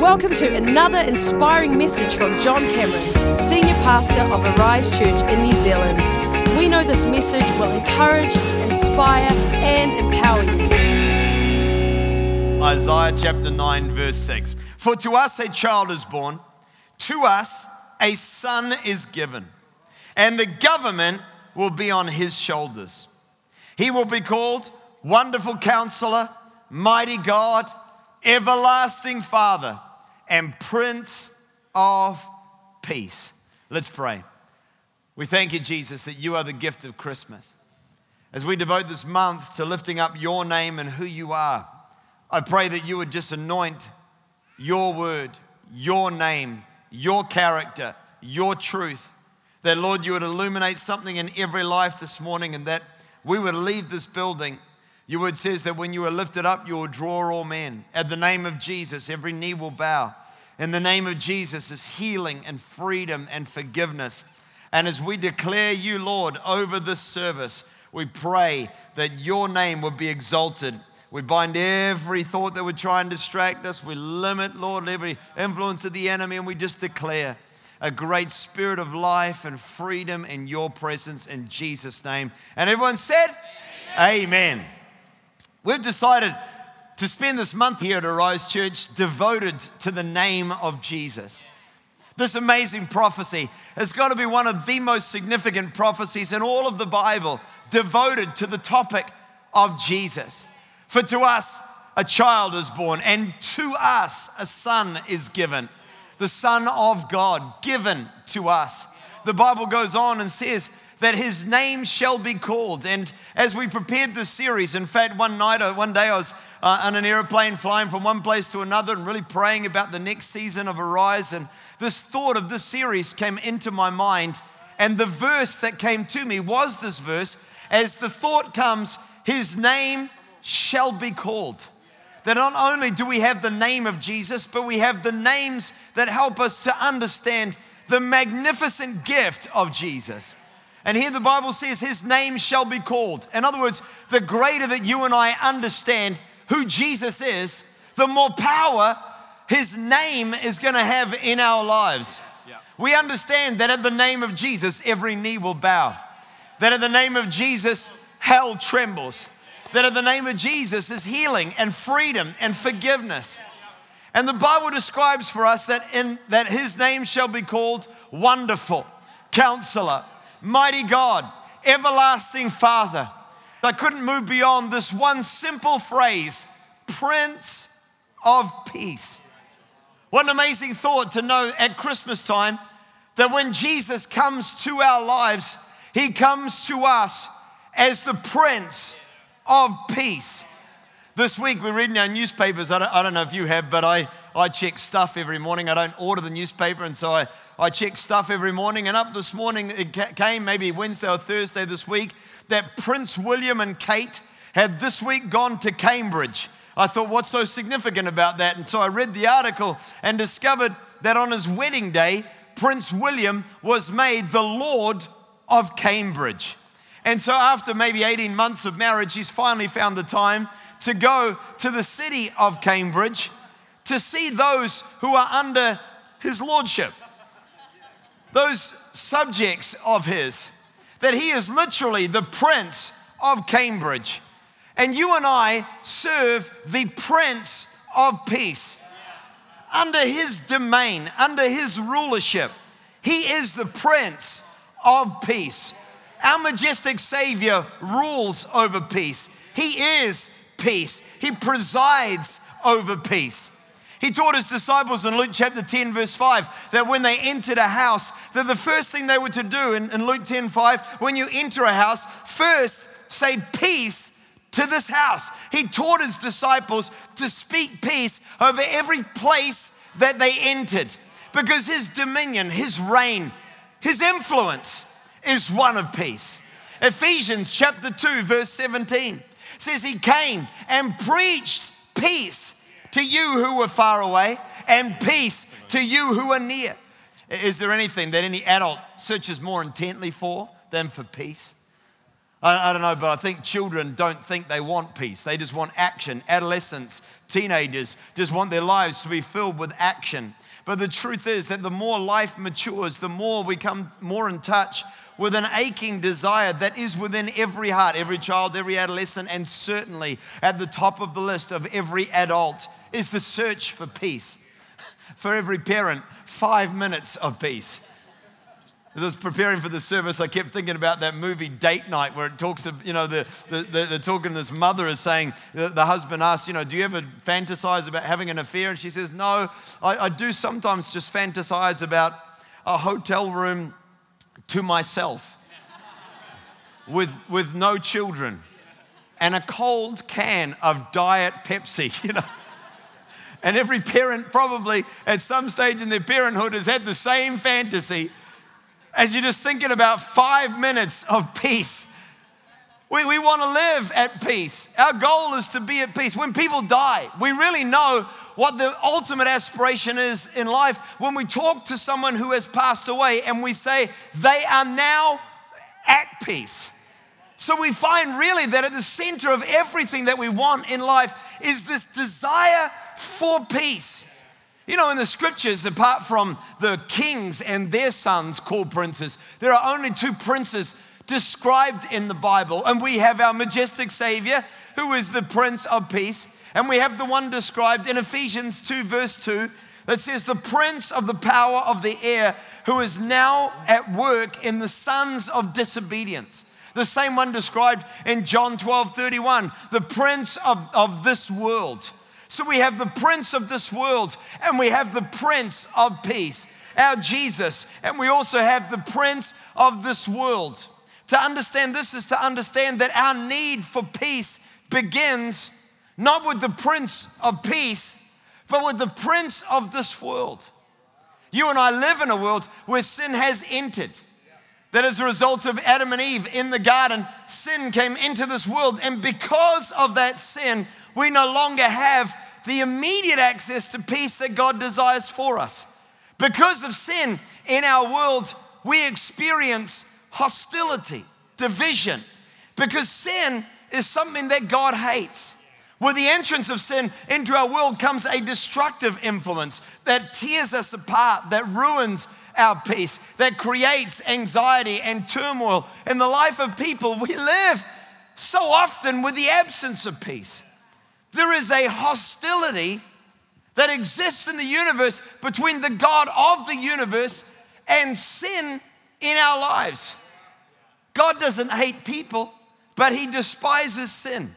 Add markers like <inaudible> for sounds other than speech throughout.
Welcome to another inspiring message from John Cameron, Senior Pastor of Arise Church in New Zealand. We know this message will encourage, inspire, and empower you. Isaiah chapter 9, verse 6. For to us a child is born, to us a son is given, and the government will be on his shoulders. He will be called Wonderful Counselor, Mighty God, Everlasting Father, and Prince of Peace. Let's pray. We thank you, Jesus, that you are the gift of Christmas. As we devote this month to lifting up your name and who you are, I pray that you would just anoint your word, your name, your character, your truth. That, Lord, you would illuminate something in every life this morning and that we would leave this building. Your word says that when you are lifted up, you will draw all men. At the name of Jesus, every knee will bow. In the name of Jesus is healing and freedom and forgiveness. And as we declare you, Lord, over this service, we pray that your name would be exalted. We bind every thought that would try and distract us. We limit, Lord, every influence of the enemy, and we just declare a great spirit of life and freedom in your presence in Jesus' name. And everyone said, Amen. Amen. We've decided to spend this month here at Arise Church devoted to the name of Jesus. This amazing prophecy has got to be one of the most significant prophecies in all of the Bible, devoted to the topic of Jesus. For to us a child is born, and to us a son is given, the Son of God, given to us. The Bible goes on and says that his name shall be called. And as we prepared this series, in fact, one night, or one day, I was uh, on an airplane flying from one place to another and really praying about the next season of Arise. And this thought of this series came into my mind. And the verse that came to me was this verse as the thought comes, His name shall be called. That not only do we have the name of Jesus, but we have the names that help us to understand the magnificent gift of Jesus. And here the Bible says, His name shall be called. In other words, the greater that you and I understand who Jesus is, the more power His name is going to have in our lives. Yeah. We understand that at the name of Jesus, every knee will bow. That at the name of Jesus, hell trembles that in the name of Jesus is healing and freedom and forgiveness. And the Bible describes for us that in that his name shall be called wonderful, counselor, mighty God, everlasting father. I couldn't move beyond this one simple phrase, Prince of Peace. What an amazing thought to know at Christmas time that when Jesus comes to our lives, he comes to us as the Prince of peace. This week we're reading our newspapers. I don't, I don't, know if you have, but I, I check stuff every morning. I don't order the newspaper, and so I, I check stuff every morning. And up this morning, it came maybe Wednesday or Thursday this week that Prince William and Kate had this week gone to Cambridge. I thought, what's so significant about that? And so I read the article and discovered that on his wedding day, Prince William was made the Lord of Cambridge. And so, after maybe 18 months of marriage, he's finally found the time to go to the city of Cambridge to see those who are under his lordship, those subjects of his, that he is literally the prince of Cambridge. And you and I serve the prince of peace. Under his domain, under his rulership, he is the prince of peace. Our majestic Savior rules over peace. He is peace. He presides over peace. He taught his disciples in Luke chapter 10, verse 5, that when they entered a house, that the first thing they were to do in, in Luke 10, 5, when you enter a house, first say peace to this house. He taught his disciples to speak peace over every place that they entered because his dominion, his reign, his influence is one of peace. Ephesians chapter 2, verse 17 says, He came and preached peace to you who were far away and peace to you who are near. Is there anything that any adult searches more intently for than for peace? I, I, don't know, but I think children don't think they want peace. They just want action. Adolescents, teenagers just want their lives to be filled with action. But the truth is that the more life matures, the more we come more in touch with an aching desire that is within every heart, every child, every adolescent, and certainly at the top of the list of every adult is the search for peace. For every parent, five minutes of peace. As I was preparing for the service, I kept thinking about that movie Date Night, where it talks of, you know, the, the, the, the talking, this mother is saying, the, the, husband asks, you know, do you ever fantasize about having an affair? And she says, no, I, I do sometimes just fantasize about a hotel room to myself with, with no children and a cold can of Diet Pepsi, <laughs> you know. And every parent, probably at some stage in their parenthood, has had the same fantasy as you're just thinking about five minutes of peace. We, we want to live at peace. Our goal is to be at peace. When people die, we really know what the ultimate aspiration is in life when we talk to someone who has passed away and we say they are now at peace. So we find really that at the center of everything that we want in life is this desire for peace. You know, in the scriptures, apart from the kings and their sons called princes, there are only two princes described in the Bible. And we have our majestic Savior, who is the Prince of Peace. And we have the one described in Ephesians 2, verse 2, that says, The Prince of the power of the air, who is now at work in the sons of disobedience. The same one described in John 12, 31, the Prince of, of this world so we have the prince of this world and we have the prince of peace, our Jesus, and we also have the prince of this world. To understand this is to understand that our need for peace begins not with the prince of peace, but with the prince of this world. You and I live in a world where sin has entered. That as a result of Adam and Eve in the garden, sin came into this world. And because of that sin, we no longer have the immediate access to peace that God desires for us. Because of sin in our world, we experience hostility, division, because sin is something that God hates. With the entrance of sin into our world comes a destructive influence that tears us apart, that ruins our peace, that creates anxiety and turmoil in the life of people. We live so often with the absence of peace. There is a hostility that exists in the universe between the God of the universe and sin in our lives. God doesn't hate people, but He despises sin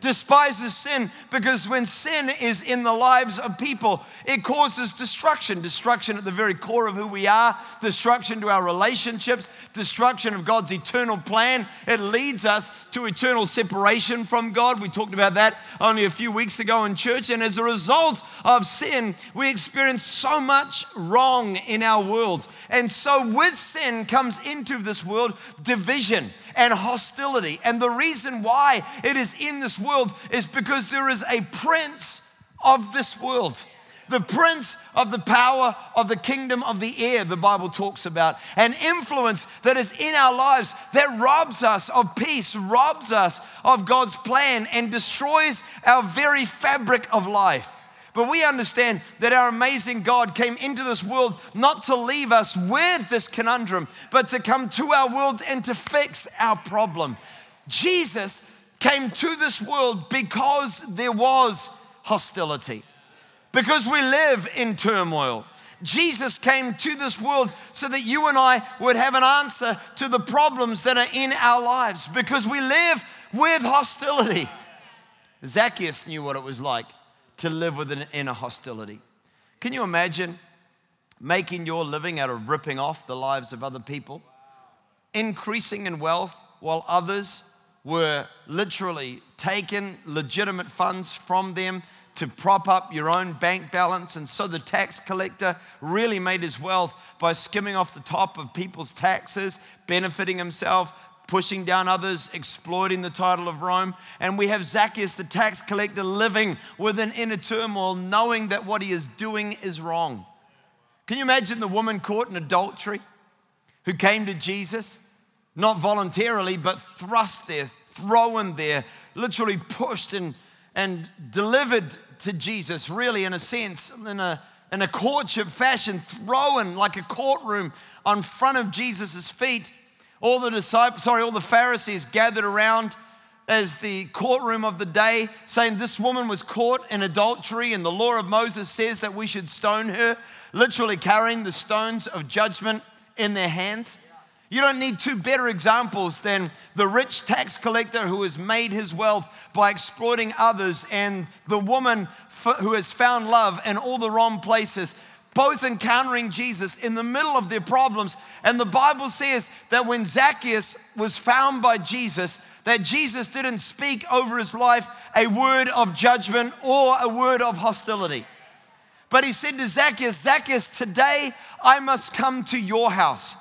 despises sin because when sin is in the lives of people, it causes destruction. Destruction at the very core of who we are, destruction to our relationships, destruction of God's eternal plan. It leads us to eternal separation from God. We talked about that only a few weeks ago in church. And as a result of sin, we experience so much wrong in our world. And so, with sin comes into this world division and hostility. And the reason why it is in this world is because there is a prince of this world. The prince of the power of the kingdom of the air, the Bible talks about, an influence that is in our lives that robs us of peace, robs us of God's plan, and destroys our very fabric of life. But we understand that our amazing God came into this world not to leave us with this conundrum, but to come to our world and to fix our problem. Jesus came to this world because there was hostility, because we live in turmoil. Jesus came to this world so that you and I would have an answer to the problems that are in our lives because we live with hostility. Zacchaeus knew what it was like to live with an inner hostility. Can you imagine making your living out of ripping off the lives of other people? Increasing in wealth while others were literally taking legitimate funds from them to prop up your own bank balance. And so the tax collector really made his wealth by skimming off the top of people's taxes, benefiting himself, pushing down others, exploiting the title of Rome. And we have Zacchaeus, the tax collector, living with an inner turmoil, knowing that what he is doing is wrong. Can you imagine the woman caught in adultery who came to Jesus? not voluntarily, but thrust there, thrown there, literally pushed and, and delivered to Jesus, really, in a sense, in a, in a courtship fashion, thrown like a courtroom on front of Jesus' feet. All the disciples, sorry, all the Pharisees gathered around as the courtroom of the day, saying this woman was caught in adultery, and the law of Moses says that we should stone her, literally carrying the stones of judgment in their hands. You don't need two better examples than the rich tax collector who has made his wealth by exploiting others and the woman who has found love in all the wrong places, both encountering Jesus in the middle of their problems. And the Bible says that when Zacchaeus was found by Jesus, that Jesus didn't speak over his life a word of judgment or a word of hostility. But he said to Zacchaeus, Zacchaeus, today I must come to your house.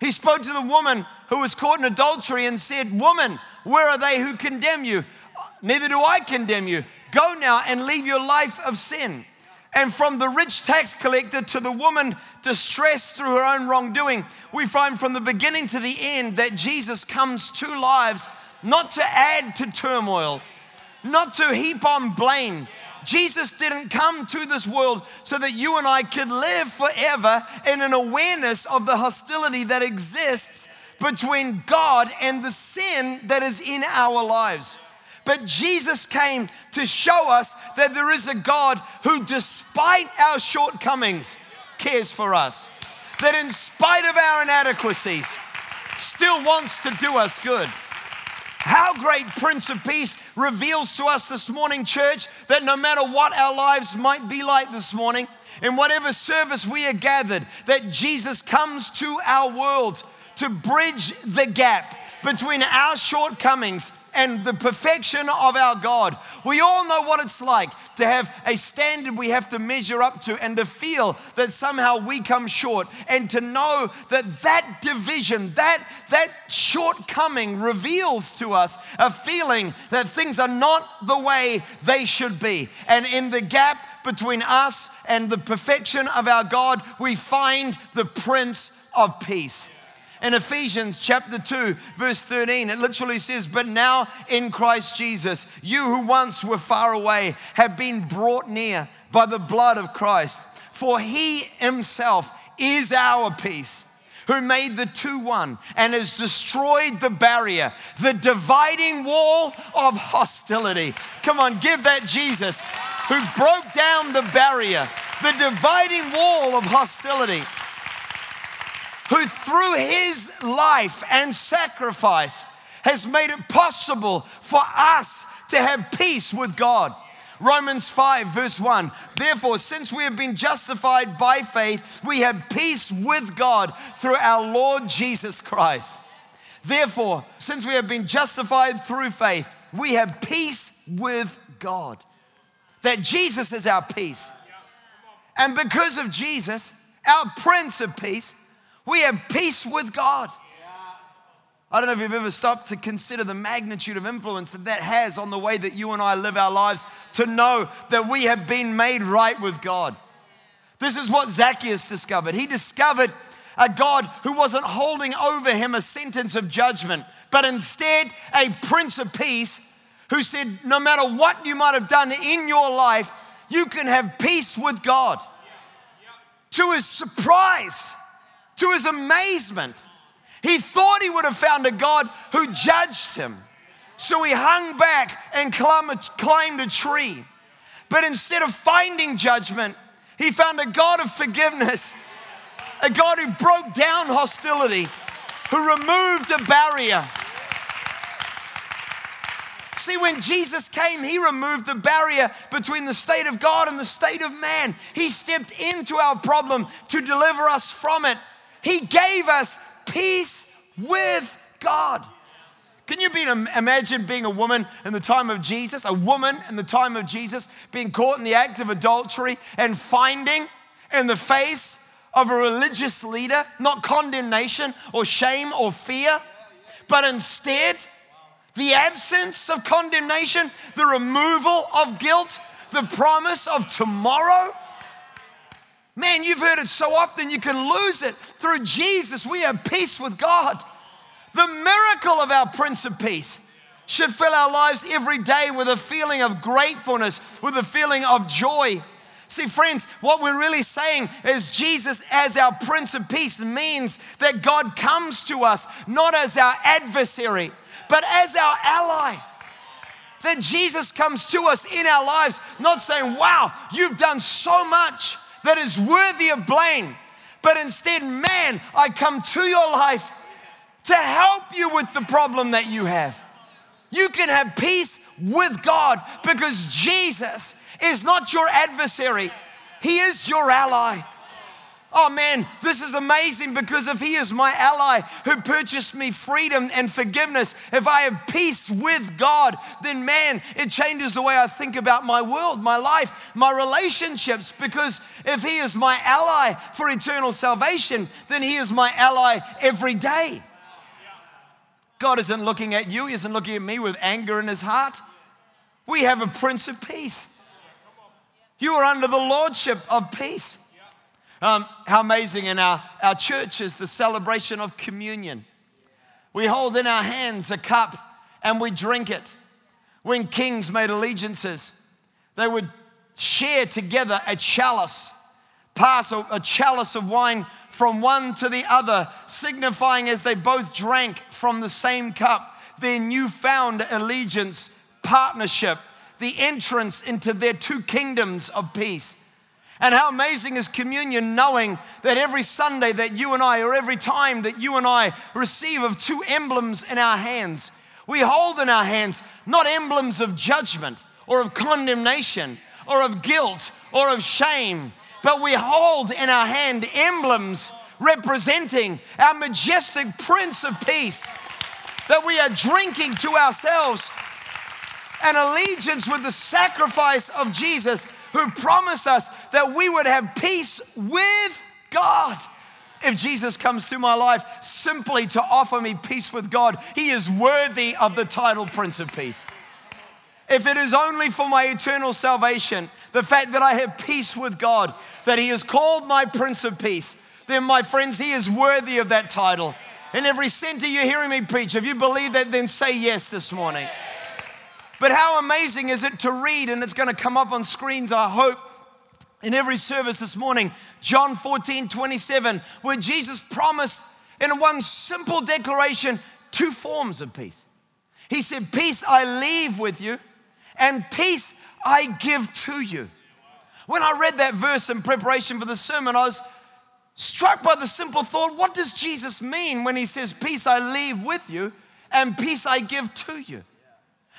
He spoke to the woman who was caught in adultery and said, Woman, where are they who condemn you? Neither do I condemn you. Go now and leave your life of sin. And from the rich tax collector to the woman distressed through her own wrongdoing, we find from the beginning to the end that Jesus comes to lives not to add to turmoil, not to heap on blame, Jesus didn't come to this world so that you and I could live forever in an awareness of the hostility that exists between God and the sin that is in our lives. But Jesus came to show us that there is a God who, despite our shortcomings, cares for us. That in spite of our inadequacies, still wants to do us good. How great Prince of Peace reveals to us this morning, church, that no matter what our lives might be like this morning, in whatever service we are gathered, that Jesus comes to our world to bridge the gap between our shortcomings and the perfection of our God. We all know what it's like to have a standard we have to measure up to and to feel that somehow we come short and to know that that division, that, that shortcoming reveals to us a feeling that things are not the way they should be. And in the gap between us and the perfection of our God, we find the Prince of Peace. In Ephesians chapter 2, verse 13, it literally says, But now in Christ Jesus, you who once were far away have been brought near by the blood of Christ. For he himself is our peace, who made the two one and has destroyed the barrier, the dividing wall of hostility. Come on, give that Jesus, who broke down the barrier, the dividing wall of hostility who through his life and sacrifice has made it possible for us to have peace with God. Romans 5, verse 1. Therefore, since we have been justified by faith, we have peace with God through our Lord Jesus Christ. Therefore, since we have been justified through faith, we have peace with God. That Jesus is our peace. And because of Jesus, our Prince of Peace, we have peace with God. I don't know if you've ever stopped to consider the magnitude of influence that that has on the way that you and I live our lives to know that we have been made right with God. This is what Zacchaeus discovered. He discovered a God who wasn't holding over him a sentence of judgment, but instead a prince of peace who said, No matter what you might have done in your life, you can have peace with God. To his surprise, to his amazement, he thought he would have found a God who judged him. So he hung back and climbed a tree. But instead of finding judgment, he found a God of forgiveness, a God who broke down hostility, who removed a barrier. See, when Jesus came, he removed the barrier between the state of God and the state of man. He stepped into our problem to deliver us from it. He gave us peace with God. Can you be, imagine being a woman in the time of Jesus, a woman in the time of Jesus, being caught in the act of adultery and finding in the face of a religious leader not condemnation or shame or fear, but instead the absence of condemnation, the removal of guilt, the promise of tomorrow? Man, you've heard it so often you can lose it. Through Jesus, we have peace with God. The miracle of our Prince of Peace should fill our lives every day with a feeling of gratefulness, with a feeling of joy. See, friends, what we're really saying is Jesus as our Prince of Peace means that God comes to us not as our adversary, but as our ally. That Jesus comes to us in our lives, not saying, Wow, you've done so much that is worthy of blame, but instead, man, I come to your life to help you with the problem that you have. You can have peace with God because Jesus is not your adversary, He is your ally. Oh man, this is amazing because if He is my ally who purchased me freedom and forgiveness, if I have peace with God, then man, it changes the way I think about my world, my life, my relationships. Because if He is my ally for eternal salvation, then He is my ally every day. God isn't looking at you, He isn't looking at me with anger in His heart. We have a Prince of Peace. You are under the Lordship of peace. Um, how amazing in our, our church is the celebration of communion. We hold in our hands a cup and we drink it. When kings made allegiances, they would share together a chalice, pass a, a chalice of wine from one to the other, signifying as they both drank from the same cup their newfound allegiance, partnership, the entrance into their two kingdoms of peace. And how amazing is communion knowing that every Sunday that you and I, or every time that you and I receive of two emblems in our hands, we hold in our hands not emblems of judgment or of condemnation or of guilt or of shame, but we hold in our hand emblems representing our majestic Prince of Peace that we are drinking to ourselves an allegiance with the sacrifice of Jesus who promised us that we would have peace with God. If Jesus comes through my life simply to offer me peace with God, he is worthy of the title Prince of Peace. If it is only for my eternal salvation, the fact that I have peace with God, that he is called my Prince of Peace, then my friends, he is worthy of that title. In every center you're hearing me preach, if you believe that, then say yes this morning. But how amazing is it to read, and it's going to come up on screens, I hope, in every service this morning, John 14, 27, where Jesus promised in one simple declaration two forms of peace. He said, Peace I leave with you, and peace I give to you. When I read that verse in preparation for the sermon, I was struck by the simple thought what does Jesus mean when he says, Peace I leave with you, and peace I give to you?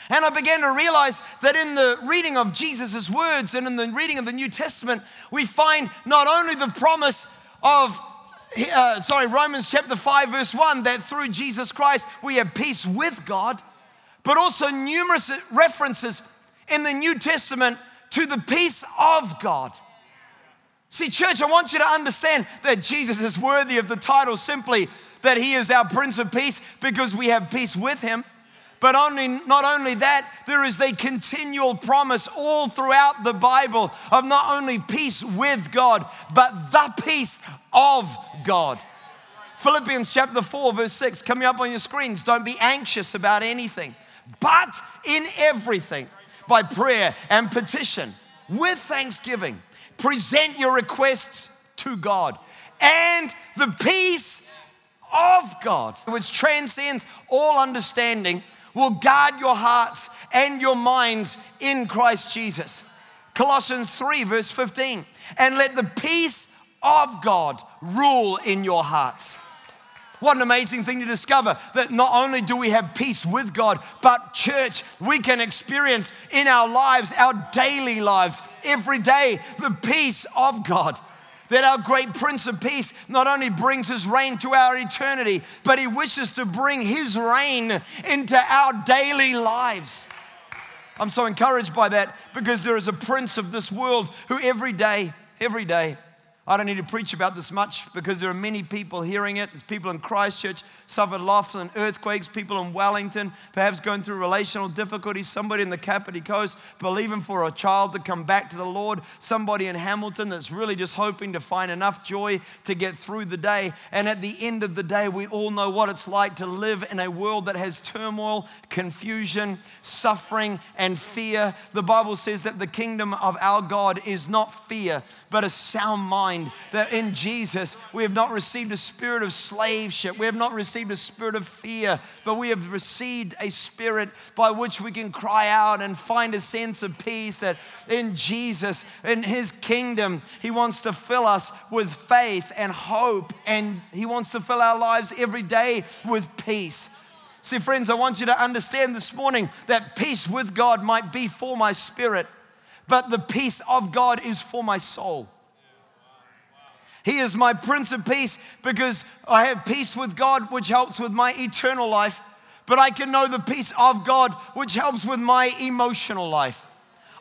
And I began to realize that in the reading of Jesus' words and in the reading of the New Testament, we find not only the promise of, uh, sorry, Romans chapter 5, verse 1, that through Jesus Christ we have peace with God, but also numerous references in the New Testament to the peace of God. See, church, I want you to understand that Jesus is worthy of the title simply that he is our Prince of Peace because we have peace with him. But only, not only that, there is a continual promise all throughout the Bible of not only peace with God, but the peace of God. Philippians chapter 4, verse 6, coming up on your screens. Don't be anxious about anything, but in everything, by prayer and petition, with thanksgiving, present your requests to God. And the peace of God, which transcends all understanding, will guard your hearts and your minds in Christ Jesus. Colossians 3, verse 15. And let the peace of God rule in your hearts. What an amazing thing to discover that not only do we have peace with God, but church, we can experience in our lives, our daily lives, every day, the peace of God that our great Prince of Peace not only brings his reign to our eternity, but he wishes to bring his reign into our daily lives. I'm so encouraged by that because there is a prince of this world who every day, every day, I don't need to preach about this much because there are many people hearing it. There's people in Christchurch suffered loss and earthquakes, people in Wellington perhaps going through relational difficulties, somebody in the Kapiti Coast believing for a child to come back to the Lord, somebody in Hamilton that's really just hoping to find enough joy to get through the day. And at the end of the day, we all know what it's like to live in a world that has turmoil, confusion, suffering, and fear. The Bible says that the kingdom of our God is not fear, but a sound mind. That in Jesus, we have not received a spirit of slaveship, we have not received a spirit of fear, but we have received a spirit by which we can cry out and find a sense of peace. That in Jesus, in His kingdom, He wants to fill us with faith and hope, and He wants to fill our lives every day with peace. See, friends, I want you to understand this morning that peace with God might be for my spirit but the peace of God is for my soul. He is my Prince of Peace because I have peace with God, which helps with my eternal life, but I can know the peace of God, which helps with my emotional life.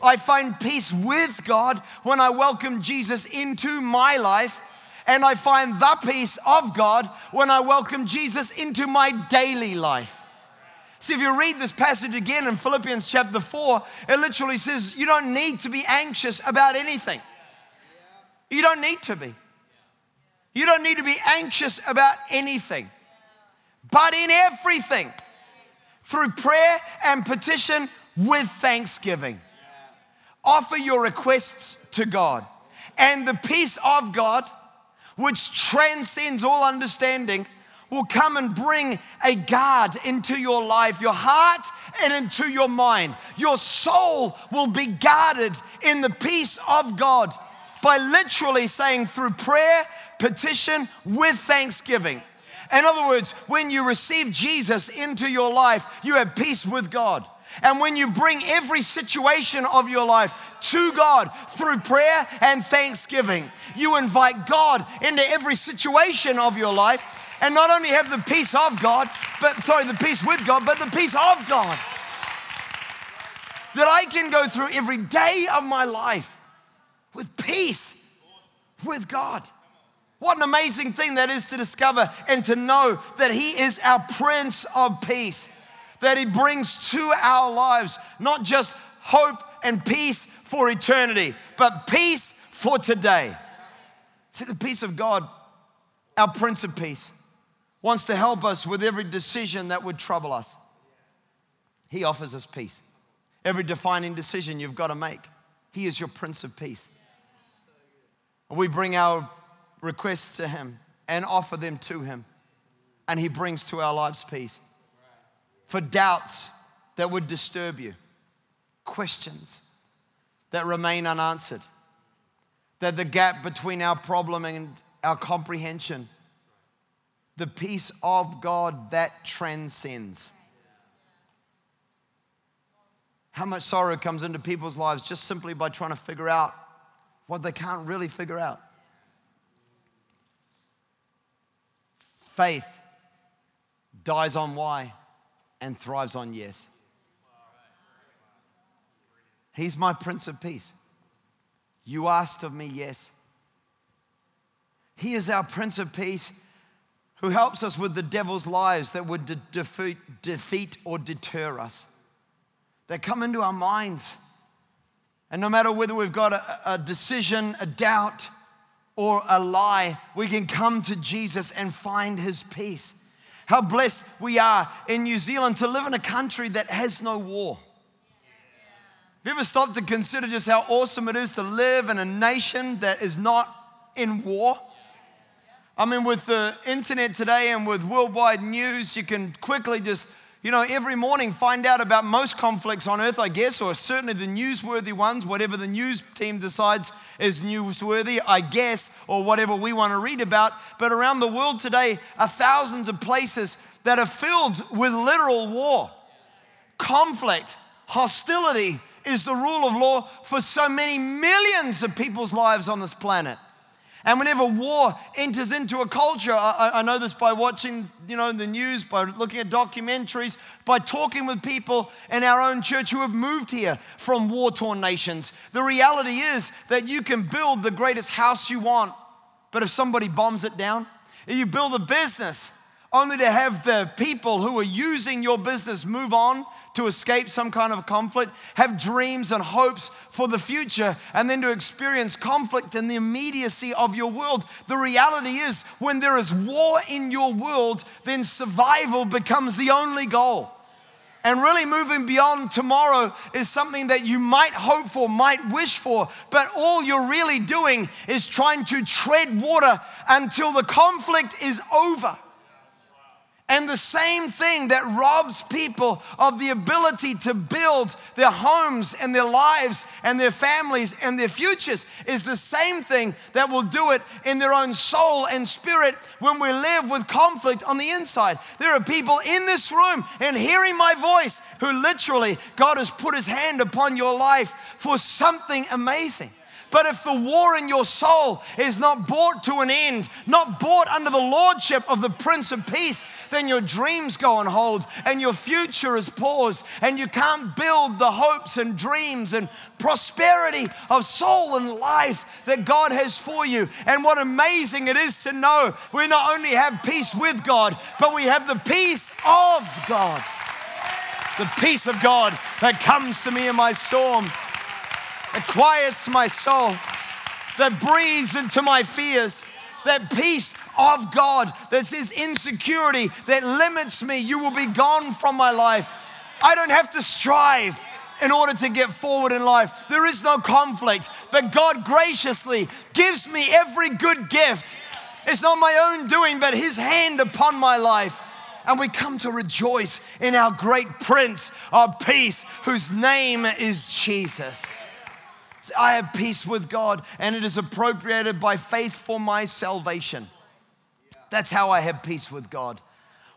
I find peace with God when I welcome Jesus into my life, and I find the peace of God when I welcome Jesus into my daily life. See, if you read this passage again in Philippians chapter 4, it literally says you don't need to be anxious about anything. You don't need to be. You don't need to be anxious about anything. But in everything, through prayer and petition with thanksgiving, offer your requests to God. And the peace of God, which transcends all understanding, will come and bring a guard into your life, your heart, and into your mind. Your soul will be guarded in the peace of God by literally saying through prayer, petition, with thanksgiving. In other words, when you receive Jesus into your life, you have peace with God. And when you bring every situation of your life to God through prayer and thanksgiving, you invite God into every situation of your life and not only have the peace of God, but sorry, the peace with God, but the peace of God. That I can go through every day of my life with peace with God. What an amazing thing that is to discover and to know that He is our Prince of Peace, that He brings to our lives not just hope and peace for eternity, but peace for today. See, the peace of God, our Prince of Peace, wants to help us with every decision that would trouble us. He offers us peace. Every defining decision you've got to make, He is your Prince of Peace. We bring our requests to Him and offer them to Him, and He brings to our lives peace. For doubts that would disturb you, questions that remain unanswered, that the gap between our problem and our comprehension the peace of God that transcends. How much sorrow comes into people's lives just simply by trying to figure out what they can't really figure out. Faith dies on why and thrives on yes. He's my Prince of Peace. You asked of me, yes. He is our Prince of Peace who helps us with the devil's lies that would de- defeat, defeat or deter us. They come into our minds. And no matter whether we've got a, a decision, a doubt, or a lie, we can come to Jesus and find his peace. How blessed we are in New Zealand to live in a country that has no war. Have you ever stopped to consider just how awesome it is to live in a nation that is not in war? I mean, with the internet today and with worldwide news, you can quickly just, you know, every morning find out about most conflicts on earth, I guess, or certainly the newsworthy ones, whatever the news team decides is newsworthy, I guess, or whatever we want to read about. But around the world today are thousands of places that are filled with literal war, conflict, hostility is the rule of law for so many millions of people's lives on this planet. And whenever war enters into a culture, I, I, know this by watching, you know, the news, by looking at documentaries, by talking with people in our own church who have moved here from war-torn nations. The reality is that you can build the greatest house you want but if somebody bombs it down, you build a business only to have the people who are using your business move on to escape some kind of conflict, have dreams and hopes for the future, and then to experience conflict in the immediacy of your world. The reality is, when there is war in your world, then survival becomes the only goal. And really moving beyond tomorrow is something that you might hope for, might wish for, but all you're really doing is trying to tread water until the conflict is over. And the same thing that robs people of the ability to build their homes and their lives and their families and their futures is the same thing that will do it in their own soul and spirit when we live with conflict on the inside. There are people in this room and hearing my voice who literally God has put his hand upon your life for something amazing. But if the war in your soul is not brought to an end, not brought under the lordship of the Prince of Peace, then your dreams go on hold and your future is paused, and you can't build the hopes and dreams and prosperity of soul and life that God has for you. And what amazing it is to know we not only have peace with God, but we have the peace of God. The peace of God that comes to me in my storm that quiets my soul, that breathes into my fears, that peace of God that says insecurity that limits me, you will be gone from my life. I don't have to strive in order to get forward in life. There is no conflict, but God graciously gives me every good gift. It's not my own doing, but His hand upon my life. And we come to rejoice in our great Prince of Peace, whose name is Jesus. I have peace with God, and it is appropriated by faith for my salvation. That's how I have peace with God.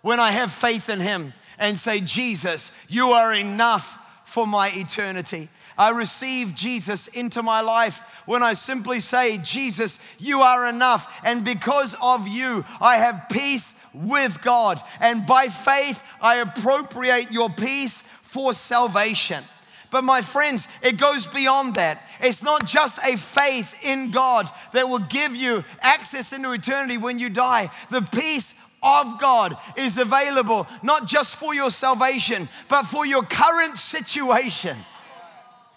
When I have faith in Him and say, Jesus, you are enough for my eternity. I receive Jesus into my life when I simply say, Jesus, you are enough. And because of you, I have peace with God. And by faith, I appropriate your peace for salvation. But my friends, it goes beyond that. It's not just a faith in God that will give you access into eternity when you die. The peace of God is available not just for your salvation, but for your current situation.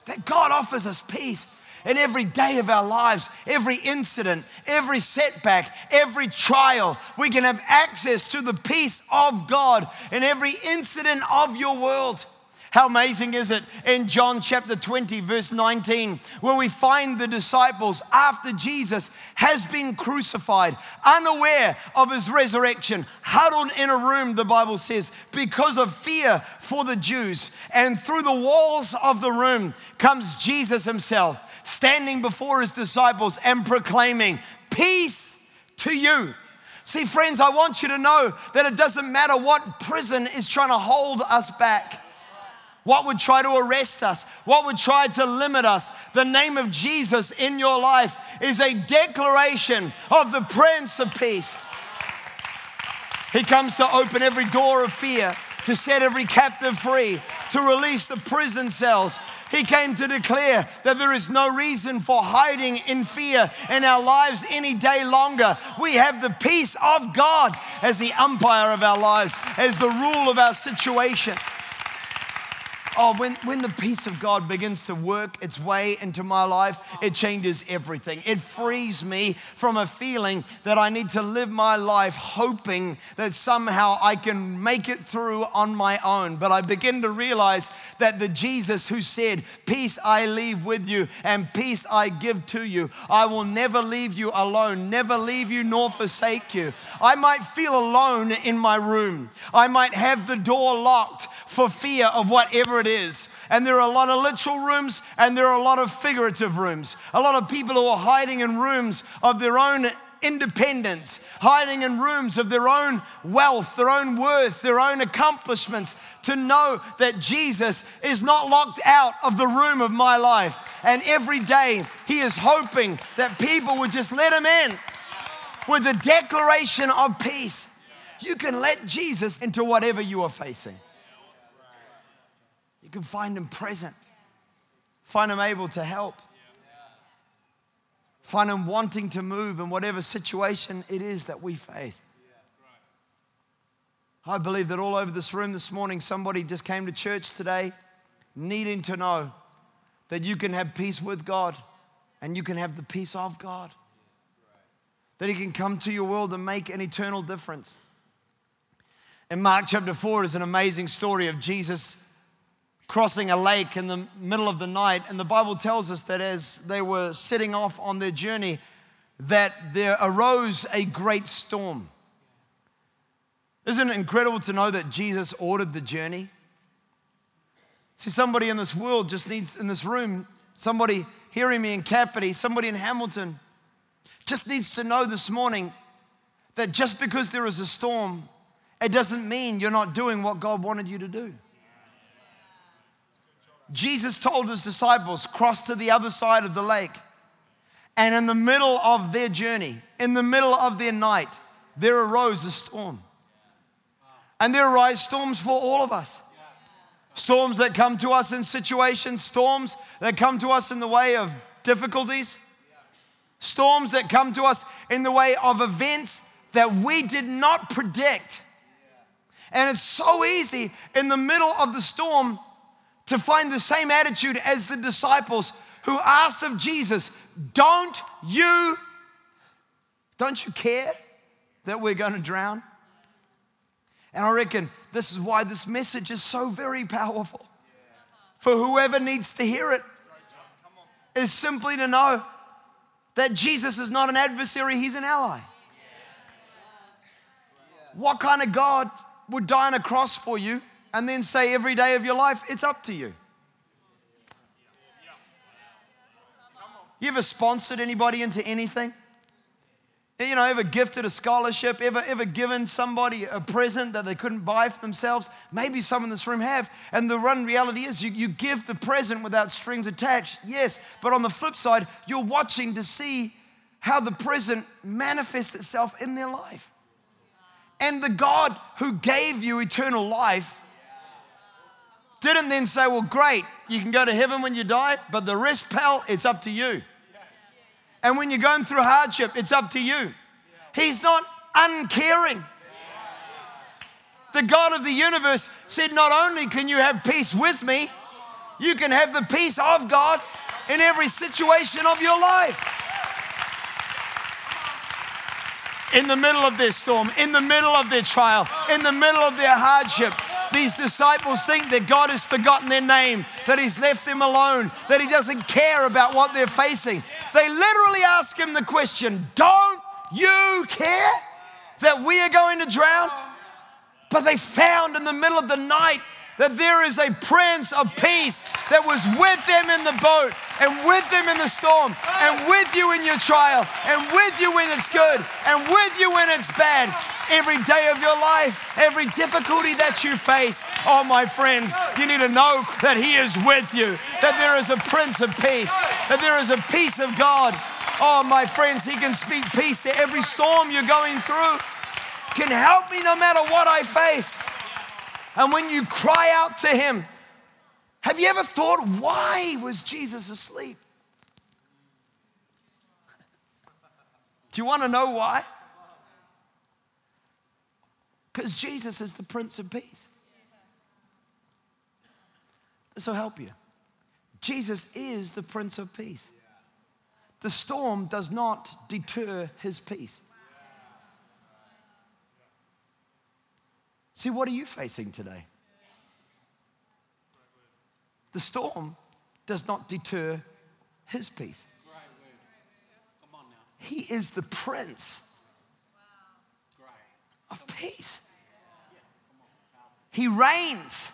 That God offers us peace in every day of our lives, every incident, every setback, every trial. We can have access to the peace of God in every incident of your world. How amazing is it in John chapter 20, verse 19, where we find the disciples after Jesus has been crucified, unaware of his resurrection, huddled in a room, the Bible says, because of fear for the Jews. And through the walls of the room comes Jesus himself, standing before his disciples and proclaiming, Peace to you. See, friends, I want you to know that it doesn't matter what prison is trying to hold us back. What would try to arrest us? What would try to limit us? The name of Jesus in your life is a declaration of the Prince of Peace. He comes to open every door of fear, to set every captive free, to release the prison cells. He came to declare that there is no reason for hiding in fear in our lives any day longer. We have the peace of God as the umpire of our lives, as the rule of our situation. Oh, when, when the peace of God begins to work its way into my life, it changes everything. It frees me from a feeling that I need to live my life hoping that somehow I can make it through on my own. But I begin to realize that the Jesus who said, Peace I leave with you and peace I give to you, I will never leave you alone, never leave you nor forsake you. I might feel alone in my room, I might have the door locked for fear of whatever it is. And there are a lot of literal rooms and there are a lot of figurative rooms. A lot of people who are hiding in rooms of their own independence, hiding in rooms of their own wealth, their own worth, their own accomplishments, to know that Jesus is not locked out of the room of my life. And every day he is hoping that people would just let him in with a declaration of peace. You can let Jesus into whatever you are facing can find Him present, find Him able to help. Find Him wanting to move in whatever situation it is that we face. I believe that all over this room this morning, somebody just came to church today needing to know that you can have peace with God and you can have the peace of God. That He can come to your world and make an eternal difference. In Mark chapter 4 is an amazing story of Jesus crossing a lake in the middle of the night. And the Bible tells us that as they were setting off on their journey, that there arose a great storm. Isn't it incredible to know that Jesus ordered the journey? See, somebody in this world just needs, in this room, somebody hearing me in Kapiti, somebody in Hamilton, just needs to know this morning that just because there is a storm, it doesn't mean you're not doing what God wanted you to do. Jesus told his disciples, cross to the other side of the lake. And in the middle of their journey, in the middle of their night, there arose a storm. And there arise storms for all of us. Storms that come to us in situations, storms that come to us in the way of difficulties, storms that come to us in the way of events that we did not predict. And it's so easy in the middle of the storm to find the same attitude as the disciples who asked of Jesus, Don't you, don't you care that we're going to drown? And I reckon this is why this message is so very powerful. For whoever needs to hear it, is simply to know that Jesus is not an adversary, he's an ally. What kind of God would die on a cross for you and then say every day of your life, it's up to you. You ever sponsored anybody into anything? You know, ever gifted a scholarship, ever, ever given somebody a present that they couldn't buy for themselves? Maybe some in this room have. And the run reality is you, you give the present without strings attached, yes. But on the flip side, you're watching to see how the present manifests itself in their life. And the God who gave you eternal life didn't then say, Well, great, you can go to heaven when you die, but the rest, pal, it's up to you. And when you're going through hardship, it's up to you. He's not uncaring. The God of the universe said, Not only can you have peace with me, you can have the peace of God in every situation of your life. In the middle of their storm, in the middle of their trial, in the middle of their hardship, these disciples think that God has forgotten their name, that He's left them alone, that He doesn't care about what they're facing. They literally ask Him the question Don't you care that we are going to drown? But they found in the middle of the night that there is a Prince of Peace that was with them in the boat and with them in the storm and with you in your trial and with you when it's good and with you when it's bad. Every day of your life, every difficulty that you face, oh, my friends, you need to know that He is with you, that there is a Prince of Peace, that there is a peace of God. Oh, my friends, He can speak peace to every storm you're going through, can help me no matter what I face. And when you cry out to Him, have you ever thought, why was Jesus asleep? Do you want to know why? Because Jesus is the Prince of Peace. This will help you. Jesus is the Prince of Peace. The storm does not deter his peace. See, what are you facing today? The storm does not deter his peace. He is the prince of peace. He reigns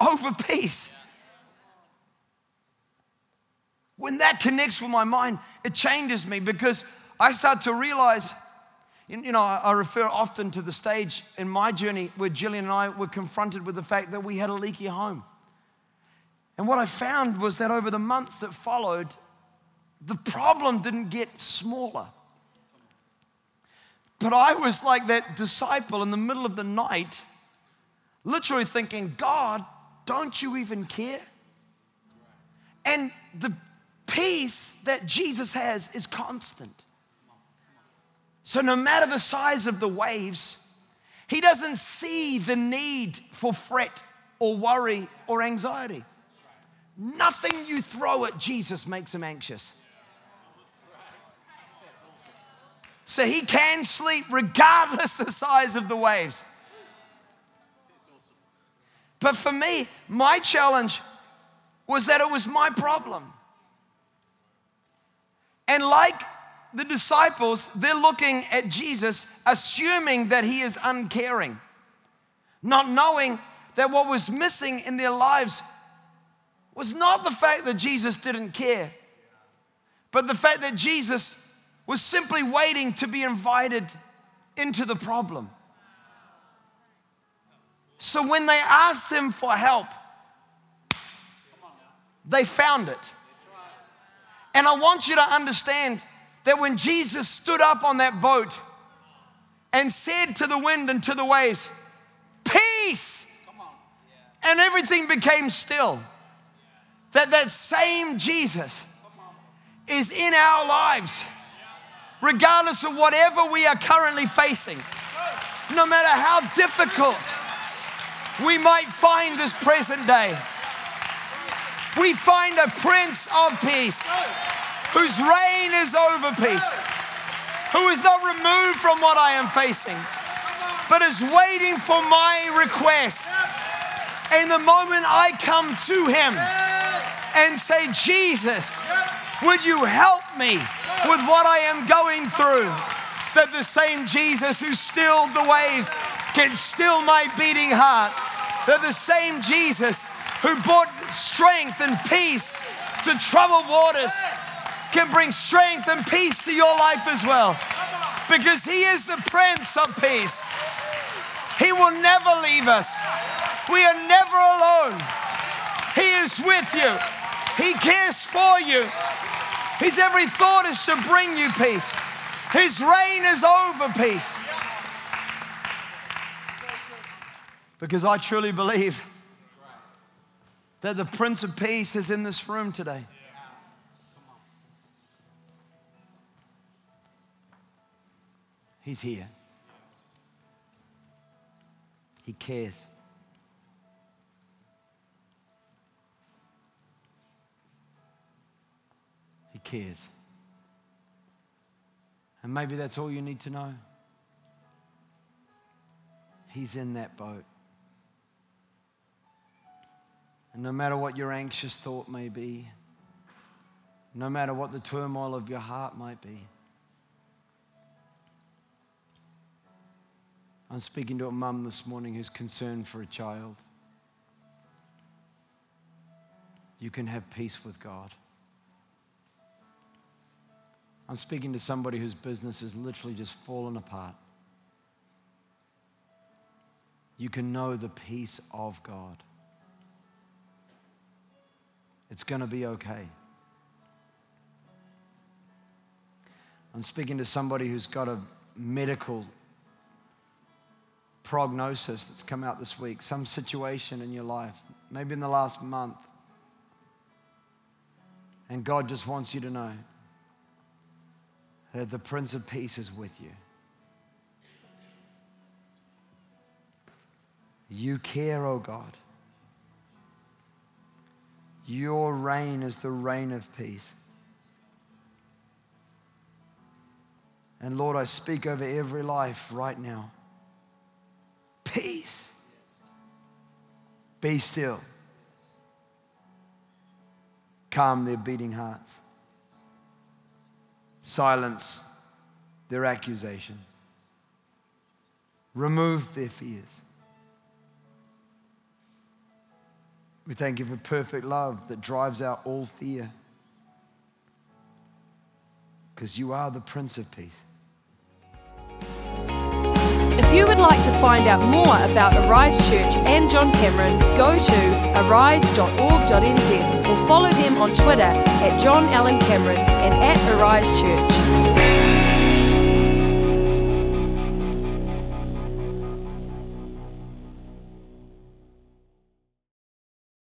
over peace. When that connects with my mind, it changes me because I start to realize you know, I refer often to the stage in my journey where Jillian and I were confronted with the fact that we had a leaky home. And what I found was that over the months that followed, the problem didn't get smaller. But I was like that disciple in the middle of the night, literally thinking, God, don't you even care? And the peace that Jesus has is constant. So, no matter the size of the waves, he doesn't see the need for fret or worry or anxiety. Nothing you throw at Jesus makes him anxious. So he can sleep regardless the size of the waves. But for me, my challenge was that it was my problem. And like the disciples, they're looking at Jesus, assuming that he is uncaring, not knowing that what was missing in their lives was not the fact that Jesus didn't care, but the fact that Jesus was simply waiting to be invited into the problem. So when they asked him for help, they found it. And I want you to understand that when Jesus stood up on that boat and said to the wind and to the waves, Peace! And everything became still. That that same Jesus is in our lives, regardless of whatever we are currently facing. No matter how difficult we might find this present day, we find a Prince of Peace whose reign is over peace, who is not removed from what I am facing, but is waiting for my request. And the moment I come to him and say, Jesus, would you help me with what I am going through? That the same Jesus who stilled the waves can still my beating heart. That the same Jesus who brought strength and peace to troubled waters can bring strength and peace to your life as well. Because He is the Prince of Peace. He will never leave us. We are never alone. He is with you, He cares for you. His every thought is to bring you peace. His reign is over peace. Because I truly believe that the Prince of Peace is in this room today. He's here. He cares. He cares. And maybe that's all you need to know. He's in that boat. And no matter what your anxious thought may be, no matter what the turmoil of your heart might be, I'm speaking to a mum this morning who's concerned for a child. You can have peace with God. I'm speaking to somebody whose business has literally just fallen apart. You can know the peace of God. It's going to be okay. I'm speaking to somebody who's got a medical prognosis that's come out this week, some situation in your life, maybe in the last month. And God just wants you to know that the Prince of Peace is with you. You care, oh God. Your reign is the reign of peace. And Lord, I speak over every life right now peace. Be still. Calm their beating hearts. Silence their accusations. Remove their fears. We thank you for perfect love that drives out all fear. Because you are the Prince of Peace. If you would like to find out more about Arise Church and John Cameron, go to arise.org.nz or follow them on Twitter at John Allen Cameron and at Arise Church.